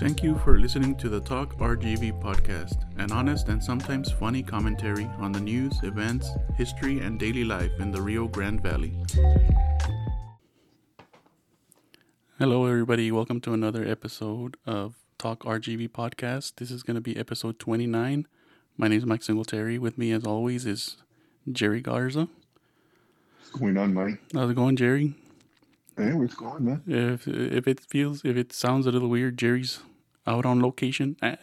Thank you for listening to the Talk RGV podcast, an honest and sometimes funny commentary on the news, events, history, and daily life in the Rio Grande Valley. Hello, everybody. Welcome to another episode of Talk RGV podcast. This is going to be episode 29. My name is Mike Singletary. With me, as always, is Jerry Garza. What's going on, Mike? How's it going, Jerry? Hey, what's going, man? If if it feels if it sounds a little weird, Jerry's out on location. Uh,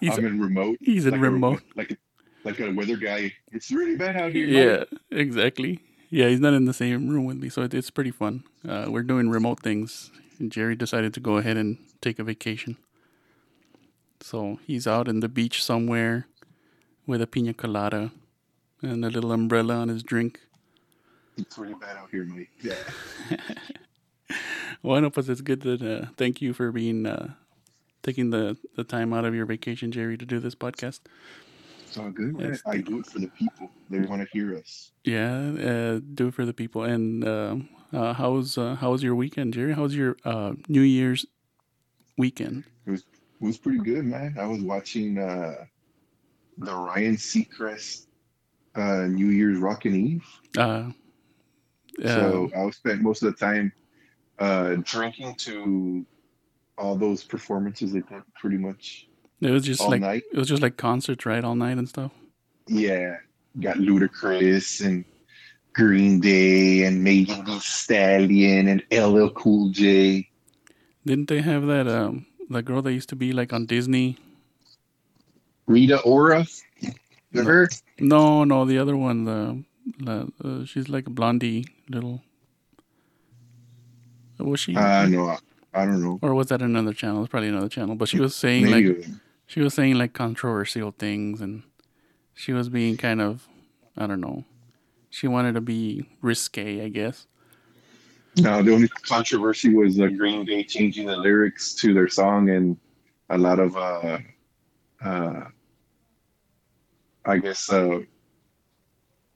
he's I'm in remote. he's in like remote. A, like a, like a weather guy. It's really bad out here. yeah, exactly. Yeah, he's not in the same room with me, so it, it's pretty fun. Uh, we're doing remote things. And Jerry decided to go ahead and take a vacation. So he's out in the beach somewhere with a pina colada and a little umbrella on his drink. It's really bad out here, Mike. Yeah. Well, I know, but it's good that uh, thank you for being uh, taking the, the time out of your vacation, Jerry, to do this podcast. It's all good, man. Yes. I do it for the people. They want to hear us. Yeah, uh, do it for the people. And uh, uh, how's uh, how's your weekend, Jerry? How's your uh, New Year's weekend? It was it was pretty good, man. I was watching uh, the Ryan Seacrest uh, New Year's Rockin' Eve. Uh, So I was spent most of the time uh, drinking to all those performances they did pretty much it was just all like night. it was just like concerts, right, all night and stuff. Yeah, got Ludacris and Green Day and Megan Thee Stallion and LL Cool J. Didn't they have that um the girl that used to be like on Disney? Rita Ora. You her? No, no, the other one. The, the uh, she's like a blondie little. Was she? Uh, no, I, I don't know. or was that another channel? It's probably another channel. But she was saying Maybe like she was saying like controversial things, and she was being kind of, I don't know. She wanted to be risque, I guess. no. The only controversy was uh, Green Day changing the lyrics to their song, and a lot of, uh, uh, I guess, uh,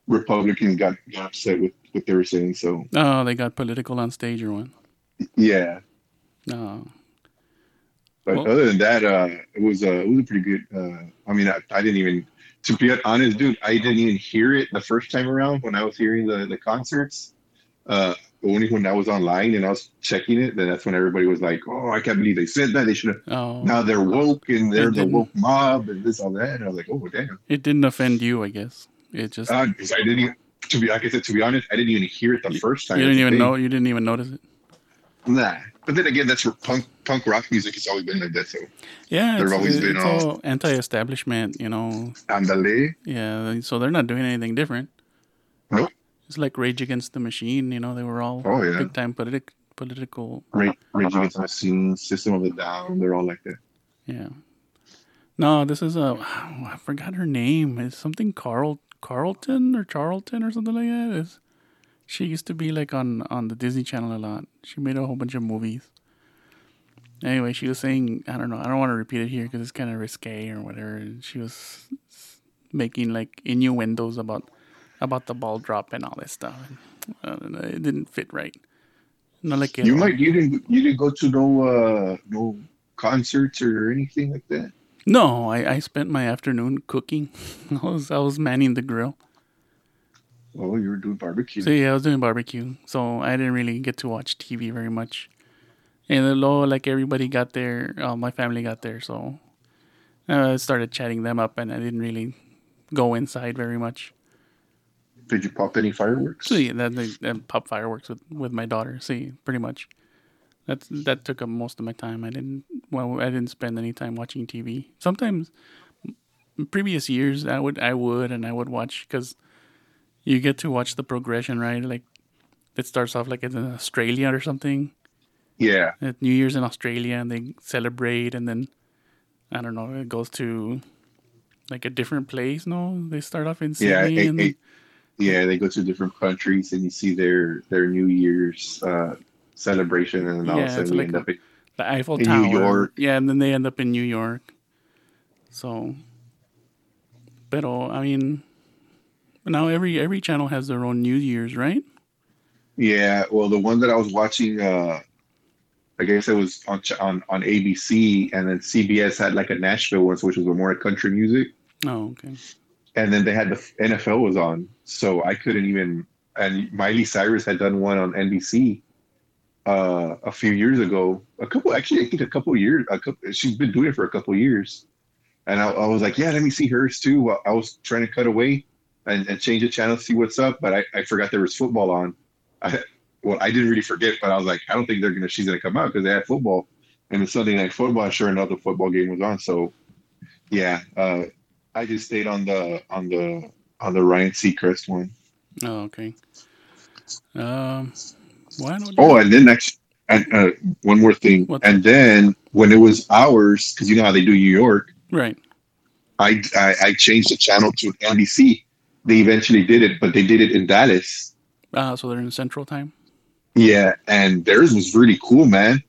Republicans got, got upset with what they were saying. So Oh, they got political on stage or what? yeah, No. But Well- other than that, uh, it was uh, it was a pretty good. Uh, I mean, I, I didn't even, to be honest, dude, I didn't even hear it the first time around when I was hearing the the concerts. Uh, only when I was online and I was checking it, then that's when everybody was like, "Oh, I can't believe they said that. They should have." Oh, Now they're woke and they're the woke mob and this all that. And I was like, "Oh, damn!" it didn't offend you, I guess. It just Uh, I didn't even. To be like I said, to be honest, I didn't even hear it the You- first time. you didn't even know. You didn't even notice it. Nah. But then again, that's punk punk rock music has always been like that. So, Yeah, They've always it's been all- all anti-establishment, you know. andale. Yeah, so they're not doing anything different. Nope. It's like Rage Against the Machine, you know. They were all Oh yeah. big time politic political. Rage, Rage Against the Machine, System of a Down, they're all like that. Yeah. No, this is a. I forgot her name. It's something Carl Carlton or Charlton or something like that. It's, she used to be like on on the Disney Channel a lot. She made a whole bunch of movies. Anyway, she was saying I don't know. I don't want to repeat it here because it's kind of risque or whatever. And she was making like innuendos about about the ball drop and all this stuff. And, know, it didn't fit right. Not like You might you didn't you didn't go to no uh no concerts or anything like that. No, I, I spent my afternoon cooking. I was I was manning the grill. Oh, you were doing barbecue. So yeah, I was doing barbecue. So I didn't really get to watch TV very much. And then low like everybody got there, uh, my family got there, so uh, I started chatting them up, and I didn't really go inside very much. Did you pop any fireworks? So yeah, that, that pop fireworks with, with my daughter. See, pretty much. That's that took up most of my time. I didn't well, I didn't spend any time watching TV. Sometimes, previous years, I would I would and I would watch because you get to watch the progression, right? Like it starts off like it's in Australia or something. Yeah. At New Year's in Australia, and they celebrate, and then I don't know, it goes to like a different place. No, they start off in Yeah, Sydney, it- and it- Yeah, they go to different countries and you see their their New Year's uh celebration and then all Yeah, of a sudden like end up in, the Eiffel in Tower. New York. Yeah, and then they end up in New York. So, pero I mean, now every every channel has their own New Year's, right? Yeah, well, the one that I was watching, uh, I guess it was on on on ABC, and then CBS had like a Nashville one, which was more country music, Oh, okay. and then they had the NFL was on, so I couldn't even. And Miley Cyrus had done one on NBC uh, a few years ago, a couple actually, I think a couple years. A couple, she's been doing it for a couple years, and I, I was like, yeah, let me see hers too. I was trying to cut away and, and change the channel, to see what's up, but I, I forgot there was football on. I, well, I didn't really forget, but I was like, I don't think they're gonna she's gonna come out because they had football, and it's Sunday night football. Sure enough, the football game was on. So, yeah, uh, I just stayed on the on the on the Ryan Seacrest one. Oh, okay. Um, why don't Oh, and then next, and uh, one more thing, What's and then when it was ours, because you know how they do New York, right? I, I I changed the channel to NBC. They eventually did it, but they did it in Dallas. Uh, so they're in Central Time. Yeah, and theirs was really cool, man.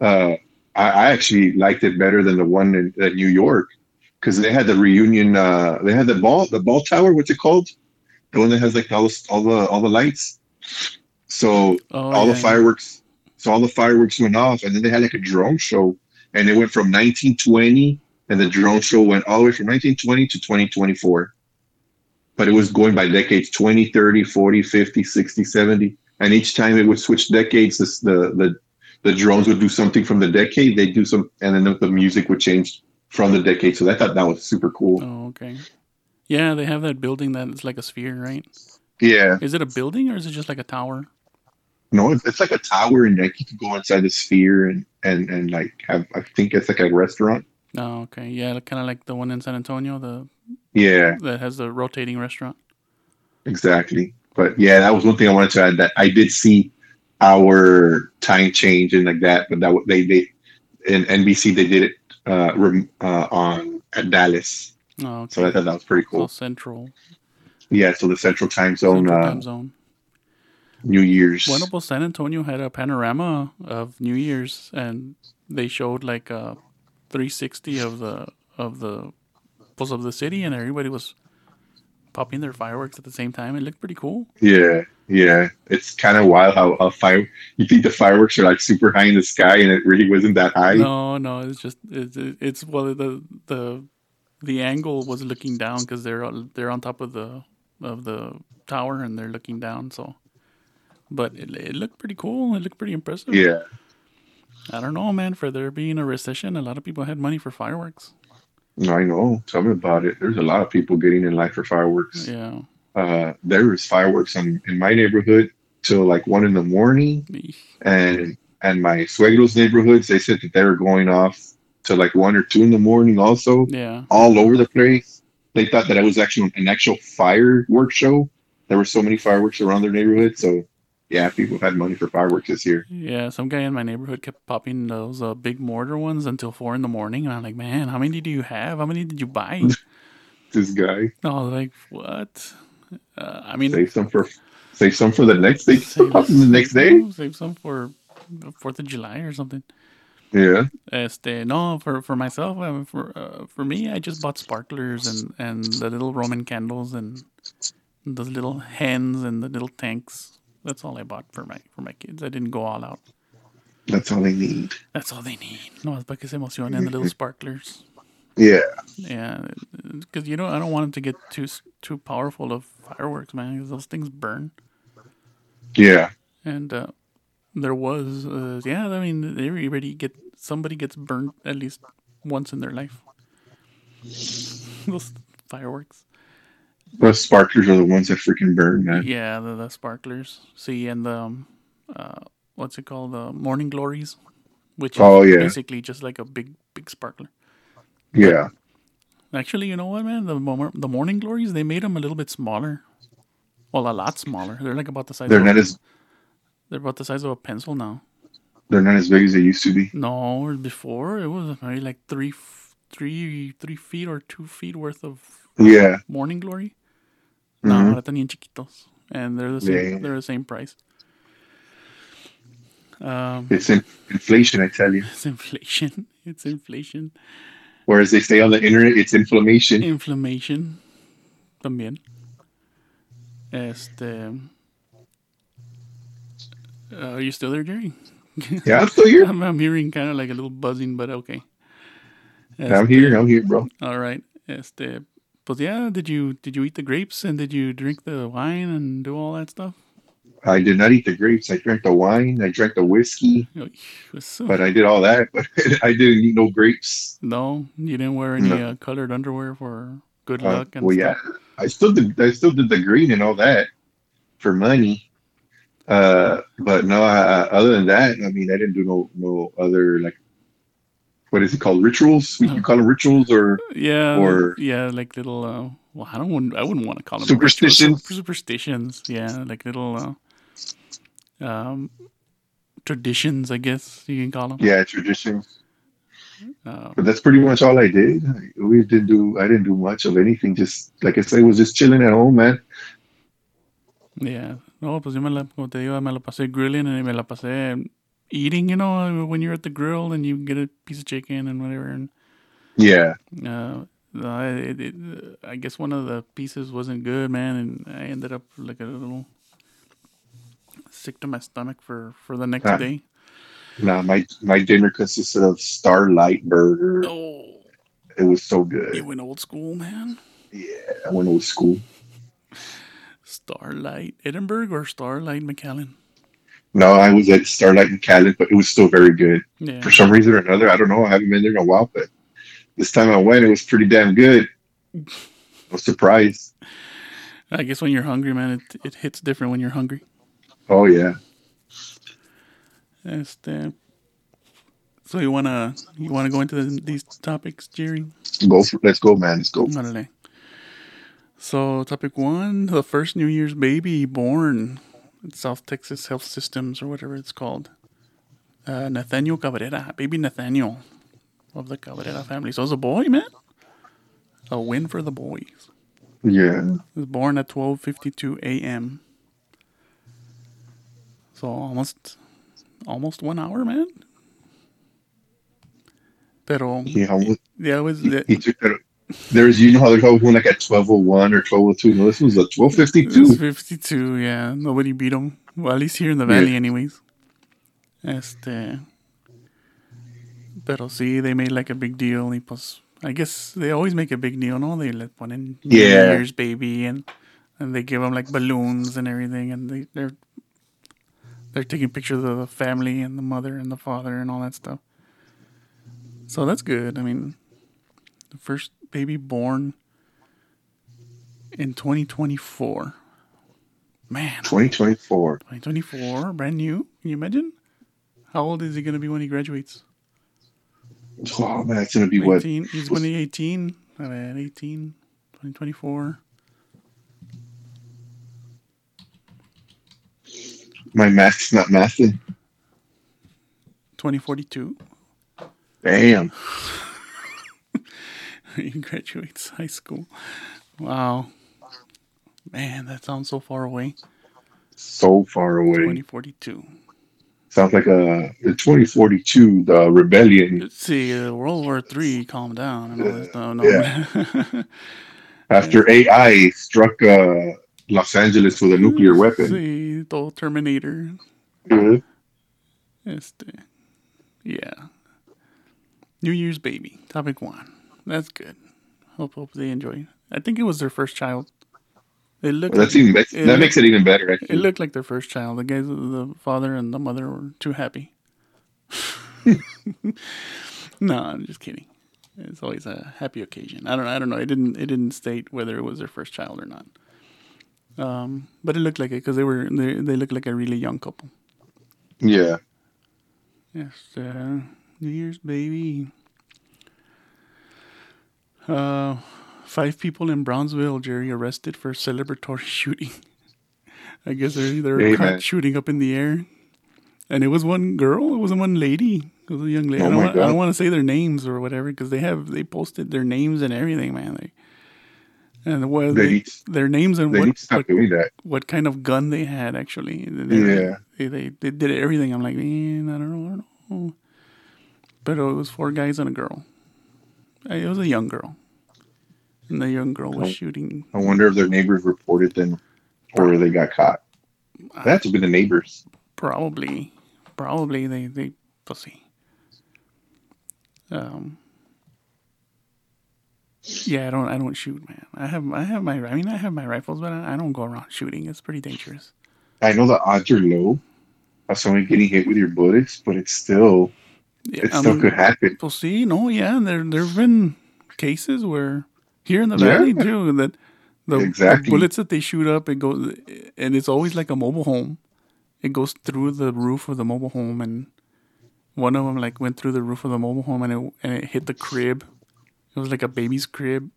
Uh, I, I actually liked it better than the one in, in New York because they had the reunion. Uh, they had the ball, the ball tower. What's it called? The one that has like all the all the all the lights. So Oh, all yeah, the fireworks. So all the fireworks went off, and then they had like a drone show, and it went from 1920, and the drone show went all the way from 1920 to 2024. But it was going by decades 20, 30, 40, 50, 60, 70. And each time it would switch decades, this, the, the, the drones would do something from the decade, they'd do some, and then the, the music would change from the decade. So I thought that was super cool. Oh, okay. Yeah, they have that building that's like a sphere, right? Yeah. Is it a building or is it just like a tower? No, it's, it's like a tower, and like you could go inside the sphere and, and, and like have, I think it's like a restaurant. Oh, okay. Yeah, kind of like the one in San Antonio, the Yeah. that has the rotating restaurant. Exactly. But yeah, that was one thing I wanted to add that I did see our time change and like that, but that they they in NBC they did it uh, rem, uh on at Dallas, Oh, okay. so I thought that was pretty cool. central, Yeah, so the Central Time Zone, central uh, time zone. New Year's. Bueno, pues San Antonio had a panorama of New Year's, and they showed like uh, a 360 of the of the pues of the city, and everybody was popping their fireworks at the same time. It looked pretty cool. Yeah, yeah, it's kind of wild how a fire. You think the fireworks are like super high in the sky, and it really wasn't that high. No, no, it's just it's it's well the the the angle was looking down because they're they're on top of the of the tower and they're looking down. So, but it, it looked pretty cool. It looked pretty impressive. Yeah, I don't know, man. For there being a recession, a lot of people had money for fireworks. I know. Tell me about it. There's a lot of people getting in line for fireworks. Yeah. uh, there was fireworks in, in my neighborhood till like one in the morning, Eesh. and and my suegro's neighborhoods they said that they were going off to like one or two in the morning, also Yeah. all over the place. They thought that it was actually an actual fireworks show. There were so many fireworks around their neighborhood, so yeah, people had money for fireworks this year. Yeah, some guy in my neighborhood kept popping those uh, big mortar ones until four in the morning, and I'm like, man, how many do you have? How many did you buy? This guy I was like, what? Uh, I mean, save some for save some for the next day. save, the next day. save- some for Fourth of July or something. Yeah, Este, no, for for myself, um, for uh, for me, I just bought sparklers and and the little Roman candles and those little hens and the little tanks. That's all I bought for my for my kids. I didn't go all out. that's all they need. That's all they need. No, es para que se emocionen the little sparklers. Yeah, Yeah, because you know I don't want them to get too too powerful of fireworks, man. 'cause those things burn. yeah. And uh, there was, uh, yeah, I mean, everybody get somebody gets burned at least once in their life. Those fireworks. The sparklers are the ones that freaking burn, man. Yeah, the, the sparklers. See, and the um, uh, what's it called? The morning glories, which is Oh, yeah. basically just like a big big sparkler. Yeah. Actually, you know what, man? The mor- the morning glories they made them a little bit smaller. Well, a lot smaller. They're like about the size. They're of, not as They're about the size of a pencil now. they're not as big as they used to be. No, before it was maybe like three, three, three feet or two feet worth of Yeah. morning glory. No, Mhm. ahora tenían chiquitos, and they're the same. Yeah. They're the same price. Um, It's in, inflation, I tell you. it's inflation. It's inflation. Or as they say on the internet, it's inflammation. Inflammation. También. Este. Uh, are you still there, Jerry? Yeah, I'm still here. I'm, I'm hearing kind of like a little buzzing, but okay. I'm here. I'm here, bro. All right. Este, pues yeah, did you did you eat the grapes and did you drink the wine and do all that stuff? I did not eat the grapes. I drank the wine. I drank the whiskey, so- but I did all that. But I didn't eat no grapes. no, you didn't wear any No. uh, colored underwear for good Uh, luck and well, yeah. I still did. I still did the green and all that for money. Uh, but no, I- other than that, I mean, I didn't do no no other like what is it called rituals? We can call them rituals or Yeah, or- yeah, like little. Uh, well, I don't. want- I wouldn't want to call them Superstitions? super- Superstitions, yeah, like little uh, um, traditions, I guess you can call them. yeah traditions. Uh, But that's pretty much all I did. We didn't do. I didn't do much of anything. Just like I said, I was just chilling at home, man. yeah. No, pues yo me la, como te digo, me la pasé grilling and me la pasé eating. You know, when you're at the grill and you get a piece of chicken and whatever, and Yeah, uh, I, it, it, I guess one of the pieces wasn't good, man, and I ended up like a little sick to my stomach for for the next day. nah. My my dinner consisted of Starlight Burger. Oh, It was so good. you went old school, man. Yeah, when went old school. Starlight Edinburg or Starlight McAllen? No, I was at Starlight and Calais, but it was still very good. Yeah. For some reason or another, I don't know. I haven't been there in a while, but this time I went, it was pretty damn good. Was surprised. I guess when you're hungry, man, it it hits different when you're hungry. Oh yeah, Este, so you wanna you wanna go into the, these topics, Jerry? go. For, let's go, man. Let's go. So topic one: the first New Year's baby born in South Texas Health Systems or whatever it's called. Uh, Nathaniel Cabrera, baby Nathaniel of the Cabrera family. So it's a boy, man. A win for the boys. Yeah, He was born at 12:52 a.m. So almost almost 1 hour, man. Pero he almost yeah, it was he, he took that. There's you know how there's always one like at twelve oh one or twelve oh two. No, this was a twelve fifty it was two. 52, yeah. Nobody beat him. Well, at least here in the Yeah. valley anyways. Este Pero sí, they made like a big deal. Y pues, I guess they always make a big deal, no? They let one in New Yeah. Year's baby and and they give them like balloons and everything, and they they're they're taking pictures of the family and the mother and the father and all that stuff. So that's good. I mean, the first baby born in 2024. Man, Twenty twenty four. 2024, brand new. Can you imagine? How old is he going to be when he graduates? Oh man, it's gonna be what? He's going to be 18. At 18, 2024. My math's not mathing. 2042. Damn. he graduates high school. Wow. Man, that sounds so far away. So far away. 2042. Sounds like a the 2042, the rebellion Let's see, uh, World War Three, calm down. And all that stuff. No, Yeah. after AI struck uh, Los Angeles with a nuclear weapon. See, the Terminator. Mhm. Este. Yeah. New Year's baby. Topic one. That's good. Hope hope they enjoy. I think it was their first child. It looked Well, that's like, even it that looked- makes it even better. it looked like their first child. The guys the father and the mother were too happy. no, I'm just kidding. It's always a happy occasion. I don't I don't know. It didn't it didn't state whether it was their first child or not. Um, but it looked like it because they were they they looked like a really young couple. Yeah. Yes, uh, New Year's baby. Uh, five people in Brownsville, Jerry, arrested for celebratory shooting. I guess they're they're caught shooting up in the air, and it was one girl. It wasn't one lady. It was a young lady. Oh I don't want, I don't want to say their names or whatever because they have they posted their names and everything, man. They, and what They they, their names and what, need to stop what what kind of gun they had actually. They, Yeah. they, they, they did everything. I'm like, man, I don't know, I don't know. But it was four guys and a girl. It was a young girl, and the young girl was Oh. shooting. I wonder if their neighbors reported them or they got caught. That had to be the neighbors. Probably, probably they they pussy. Um. Yeah, I don't. I don't shoot, man. I have. I have my. I mean, I have my rifles, but I, I don't go around shooting. It's pretty dangerous. I know the odds are low of someone getting hit with your bullets, but it's still Yeah, it still mean, could happen. Well, see, no, yeah, there there've been cases where here in the Yeah. valley too that the, Exactly. bullets that they shoot up, it goes, and it's always like a mobile home. It goes through the roof of the mobile home, and one of them like went through the roof of the mobile home, and it and it hit the crib. It was like a baby's crib,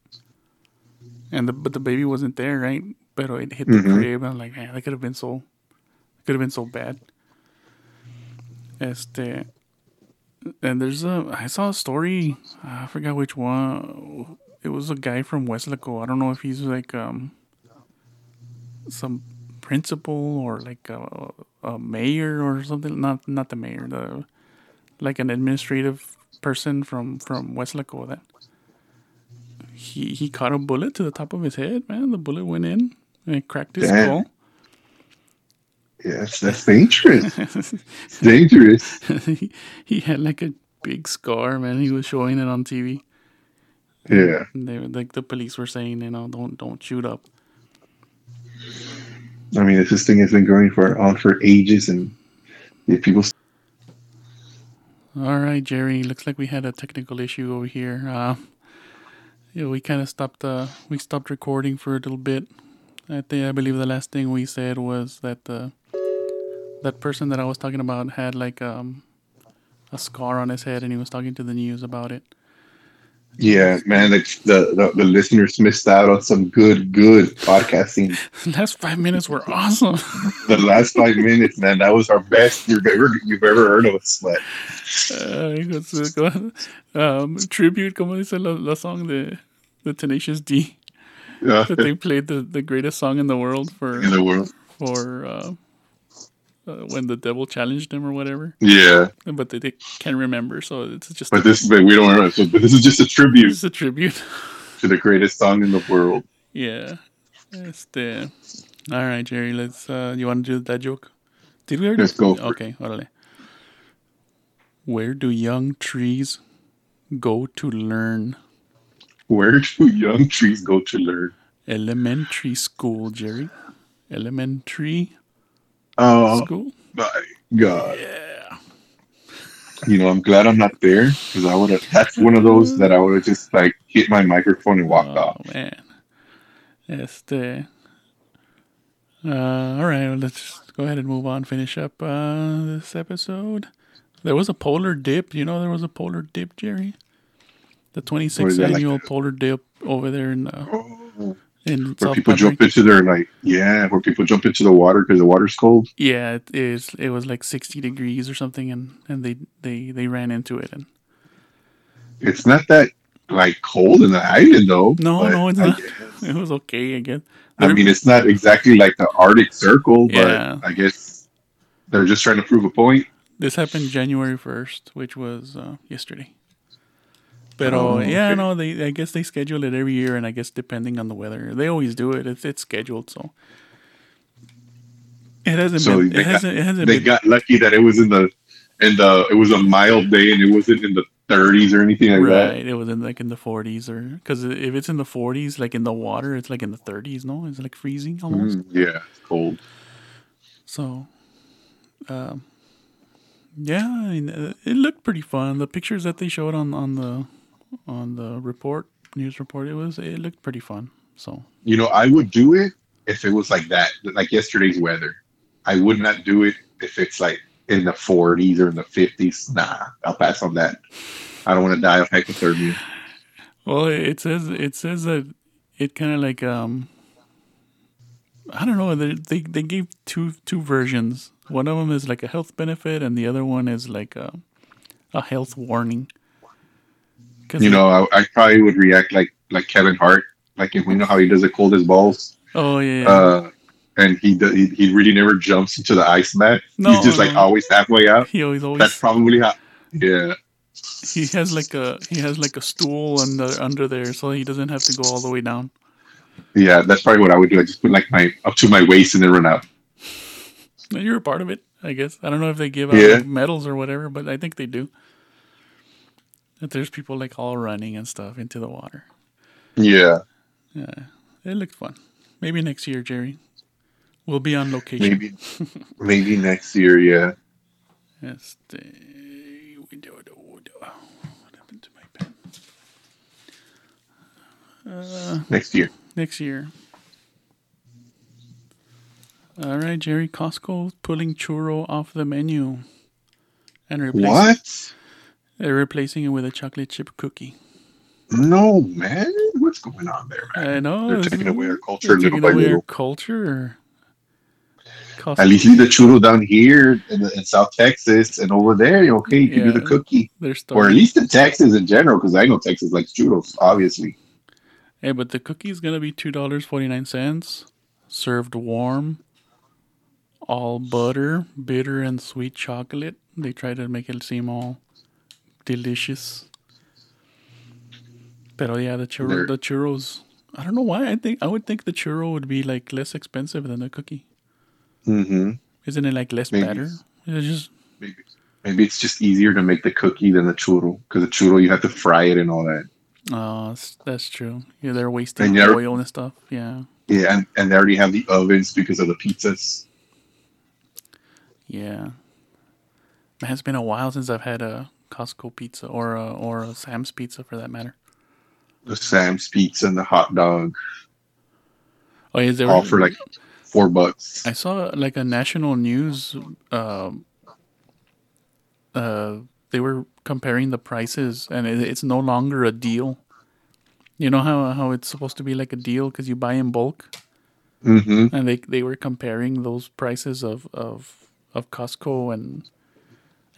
and the but the baby wasn't there, right? But it hit the Mhm. crib. I'm like, man, that could have been so, could have been so bad. Este, and there's a I saw a story. I forgot which one. It was a guy from Weslaco. I don't know if he's like um some principal or like a, a mayor or something. Not not the mayor. The like an administrative person from from Weslaco that he he caught a bullet to the top of his head. Man, the bullet went in and it cracked his Damn. skull. Yes, that's dangerous. It's dangerous. he, he had like a big scar, man. He was showing it on TV. Yeah. And they were like the police were saying, you know, don't don't shoot up. I mean, this thing has been going for on for ages, and if people All right, Jerry. Looks like we had a technical issue over here. Uh, yeah, we kind of stopped. Uh, we stopped recording for a little bit. I think I believe the last thing we said was that the that person that I was talking about had like um a scar on his head, and he was talking to the news about it. Yeah, man, the, the, the, the listeners missed out on some good, good podcasting. last five minutes were awesome. The last five minutes, man, that was our best you've ever you've ever heard of us. But Uh, um, tribute, como dice la, la song de the Tenacious D, uh, that they played the, the greatest song in the world for in the world, for uh, uh, when the devil challenged him or whatever, yeah. but they, they can't remember, so it's just But this, but we don't know. So, but this is just a tribute it's a tribute. to the greatest song in the world. yeah. Este, all right, Jerry. Let's. Uh, you want to do that joke? Did we already? Let's go. Okay, órale. Where do young trees go to learn? Where do young trees go to learn? Elementary school, Jerry. Elementary Oh school. my god! Yeah. You know, I'm glad I'm not there because I would have. That's one of those that I would have just like hit my microphone and walked Oh off. man. Este. Uh, all right, well, let's go ahead and move on. Finish up uh, this episode. There was a polar dip. You know, there was a polar dip, Jerry. The 26th is that, like annual a- polar dip over there in uh, Oh. In Where South people jump into their like, yeah, where people jump into the water because the water's cold. Yeah, it is. It was like 60 degrees or something, and and they they they ran into it. And It's not that like cold in the island though. no, no, it's I not. guess- It was okay again. I mean, it's not exactly like the Arctic Circle, but Yeah. I guess they're just trying to prove a point. This happened January first, which was uh, yesterday. But Oh, yeah, no, they I guess they schedule it every year, and I guess depending on the weather, they always do it. It's it's scheduled, so it hasn't So been. It hasn't. It hasn't They been. got lucky that it was in the and the it was a mild day and it wasn't in the 30s or anything like that. Right, it was in like in the 40s, or because if it's in the 40s, like in the water, it's like in the 30s. No, it's like freezing almost. Mm, yeah, it's cold. So, um, yeah, I mean, uh, it looked pretty fun. The pictures that they showed on on the on the report news report, it was it looked pretty fun. So You know, I would do it if it was like that, like yesterday's weather. I would not do it if it's like in the 40s or in the 50s. Nah, I'll pass on that. I don't want to die of hypothermia. Well, it says it says that it kind of like um I don't know. They, they they gave two two versions. One of them is like a health benefit, and the other one is like a a health warning. You know, I, I probably would react like like Kevin Hart, like if we know how he does it cold as balls, oh yeah, yeah. uh, and he, he he really never jumps into the ice mat. No, He's just like no. always halfway out. he always always That's probably how. Yeah, he has like a he has like a stool under under there, so he doesn't have to go all the way down. yeah, that's probably what I would do. I just put like my up to my waist and then run out. You're a part of it. I guess I don't know if they give out Yeah. like, medals or whatever, but I think they do. That there's people like all running and stuff into the water. Yeah, Yeah, it looked fun. Maybe next year, Jerry. We'll be on location. maybe maybe next year. Yeah. Yes. What happened to my pen? Uh, Next year. next year. All right, Jerry. Costco pulling churro off the menu, and replacing What? They're replacing it with a chocolate chip cookie. No, man. What's going on there, man? I know They're taking away our culture little taking by away our little. culture. Costco, At least leave the churro down here in, the, in South Texas, and over there, okay, you can do the cookie, or at least in Texas in general, because I know Texas likes churros, obviously. Hey, but the cookie's gonna be two dollars forty nine cents, served warm, all butter, bitter and sweet chocolate. They try to make it seem all delicious. Pero yeah, the churro, They're- the churros. I don't know why. I think I would think the churro would be like less expensive than the cookie. Mm-hmm. Isn't it like less Maybe. batter? It's just Maybe, maybe it's just easier to make the cookie than the churro, because the churro you have to fry it and all that. oh, that's, that's true. Yeah, they're wasting And you're- oil and stuff. Yeah, Yeah, and, and they already have the ovens because of the pizzas. Yeah. Man, it's been a while since I've had a Costco pizza or a, or a Sam's pizza for that matter. The Sam's pizza and the hot dog, Oh, is there? all for like four bucks. I saw like a national news. Um, uh, they were comparing the prices, and it, it's no longer a deal. You know how how it's supposed to be like a deal because you buy in bulk, Mm-hmm. and they they were comparing those prices of of of Costco and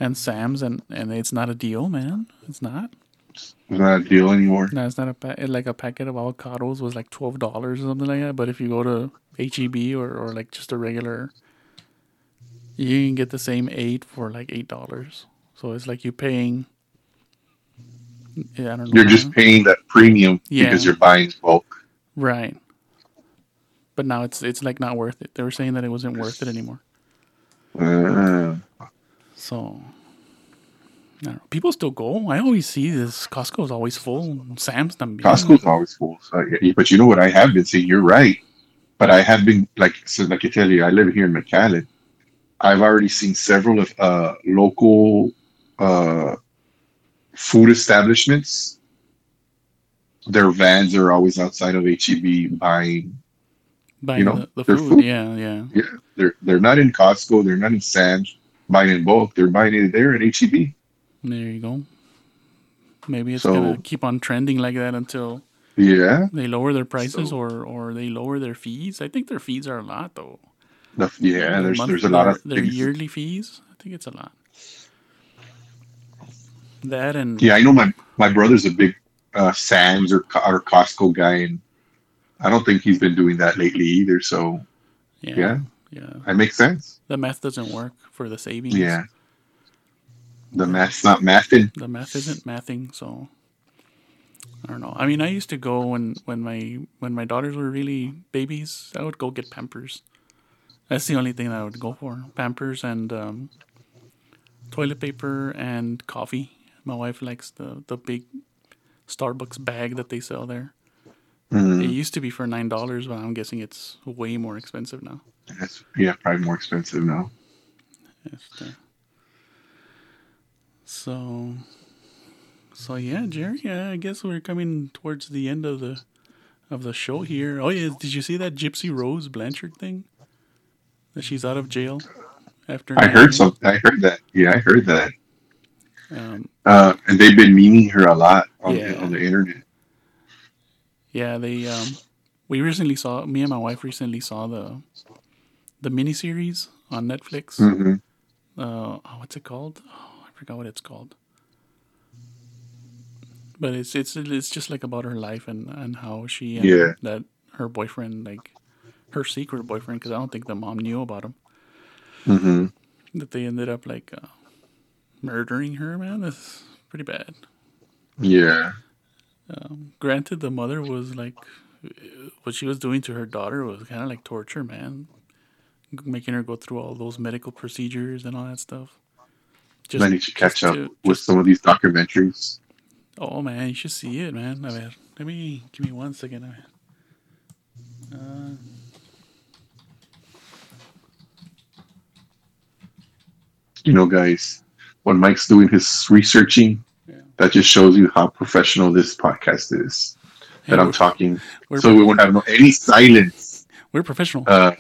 and Sam's, and and it's not a deal, man. It's not. It's not a deal anymore. No, it's not a pa- like a packet of avocados was like twelve dollars or something like that. But if you go to HEB or, or like just a regular, you can get the same eight for like eight dollars. So it's like you're paying. Yeah, I don't know. You're just paying that premium Yeah. because you're buying bulk. right. But now it's it's like not worth it. They were saying that it wasn't worth it anymore. Uh, So. I don't know. People still go. I always see this. Costco is always full. Sam's también. Costco's always full. So, yeah, but you know what I have been saying? You're right. But I have been like so like I tell you, I live here in McAllen. I've already seen several of uh, local uh, food establishments. Their vans are always outside of HEB buying. buying know, the, the their food. food. Yeah, yeah. They're they're not in Costco. They're not in Sam's buying in bulk. They're buying it there at HEB. There you go. Maybe it's So- gonna keep on trending like that until Yeah, they lower their prices So- or or they lower their fees. I think their fees are a lot though. the, yeah. Their There's month- there's a lot of their things. yearly fees. I think it's a lot. That and Yeah, I know my my brother's a big uh, Sam's or or Costco guy, and I don't think he's been doing that lately either. So yeah, yeah, yeah. that makes sense. The math doesn't work for the savings. Yeah, the math's not mathing. the math isn't mathing so i don't know i mean i used to go when when my when my daughters were really babies i would go get pampers that's the only thing i would go for pampers and um, toilet paper and coffee my wife likes the the big starbucks bag that they sell there Mhm. it used to be for nine dollars but i'm guessing it's way more expensive now That's, yeah, probably more expensive now. Este. So, so yeah, Jerry. Yeah, I guess we're coming towards the end of the of the show here. Oh yeah, did you see that Gypsy Rose Blanchard thing? That she's out of jail after. I heard years? some. I heard that. Yeah, I heard that. Um, Uh, and they've been meaning her a lot on Yeah. the, on the internet. yeah, they. Um, we recently saw. Me and my wife recently saw the the miniseries on Netflix. hmm uh, oh, what's it called? Oh, forgot what it's called. But it's it's it's just like about her life and and how she and Yeah. that her boyfriend like her secret boyfriend because I don't think the mom knew about him hmm that they ended up like uh, murdering her. Man, that's pretty bad. Yeah. Granted, the mother was like what she was doing to her daughter was kind of like torture, man. making her go through all those medical procedures and all that stuff. I need to catch up to- with just- some of these documentaries. Oh man, you should see it, man. A ver, let me give me one second. A ver. Uh, You know, guys, when Mike's doing his researching, Yeah. that just shows you how professional this podcast is. That I'm talking, so we won't have no any silence. we're professional. Uh,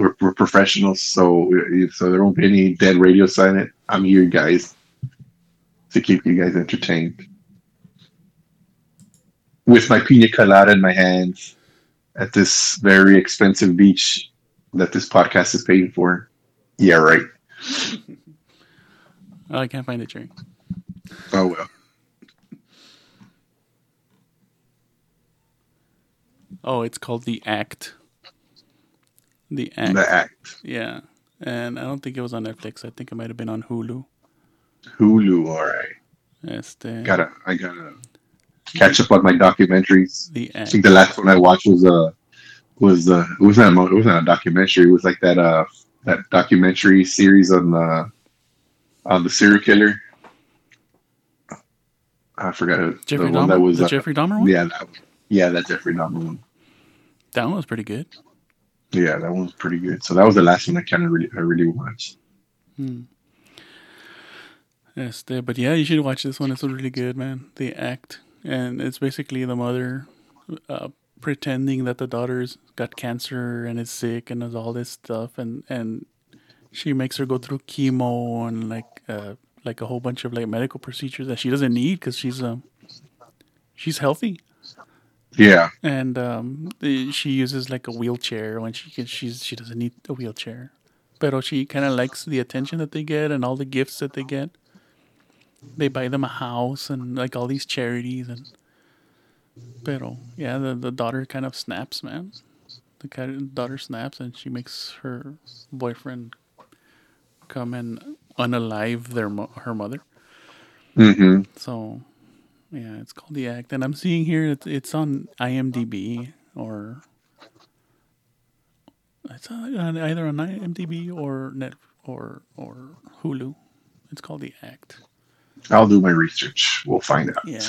we're, we're professionals, so uh, so there won't be any dead radio silent. I'm here, guys, to keep you guys entertained. With my pina colada in my hands at this very expensive beach that this podcast is paying for. Yeah, right. oh, I can't find it, Jerry. Oh well. Oh, it's called The Act. The Act. The act. Yeah. And I don't think it was on Netflix. I think it might have been on Hulu. Hulu, all right. Este, Gotta, I gotta catch up on my documentaries. The Act. I think the last one I watched was uh was uh it wasn't a, it wasn't a documentary. It was like that uh that documentary series on the on the serial killer. I forgot. Jeffrey the one Dahmer? that was the uh, Jeffrey Dahmer one? yeah that, yeah that Jeffrey Dahmer one. That one was pretty good. Yeah, that one was pretty good. So that was the last one I kind of really I really watched. Hmm. Este, but yeah, you should watch this one. It's really good, man. The Act. And it's basically the mother uh, pretending that the daughter's got cancer and is sick and does all this stuff. And, and she makes her go through chemo and like uh, like a whole bunch of like medical procedures that she doesn't need because she's um she's healthy. Yeah, and um, she uses like a wheelchair when she can, she's she doesn't need a wheelchair, but she kind of likes the attention that they get and all the gifts that they get. They buy them a house and like all these charities and. Pero yeah, the the daughter kind of snaps, man. The kind of daughter snaps and she makes her boyfriend come and unalive their her mother. hmm So, yeah, it's called The Act, and I'm seeing here it's, it's on IMDb or it's on, either on IMDb or Net or or Hulu. It's called The Act. I'll do my research. We'll find out. Yeah.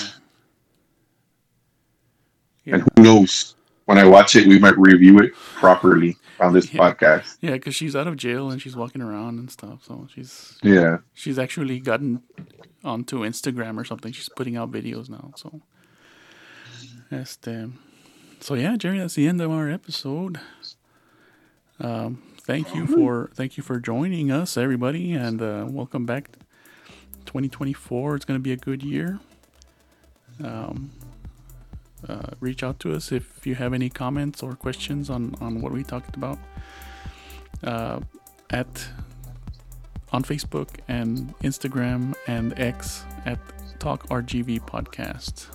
And who knows? When I watch it, we might review it properly on this Yeah. podcast. Yeah, because she's out of jail and she's walking around and stuff. So she's Yeah. she's actually gotten onto Instagram or something. She's putting out videos now. So, este, so yeah, Jerry, that's the end of our episode. Um, thank you for thank you for joining us, everybody, and uh, welcome back. 2024. It's going to be a good year. Um, uh, reach out to us if you have any comments or questions on on what we talked about. Uh, at on Facebook and Instagram and X at Talk RGV Podcast.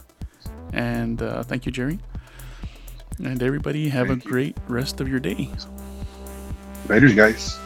And uh, thank you, Jerry. And everybody, have Thank a you. great rest of your day. Later, guys.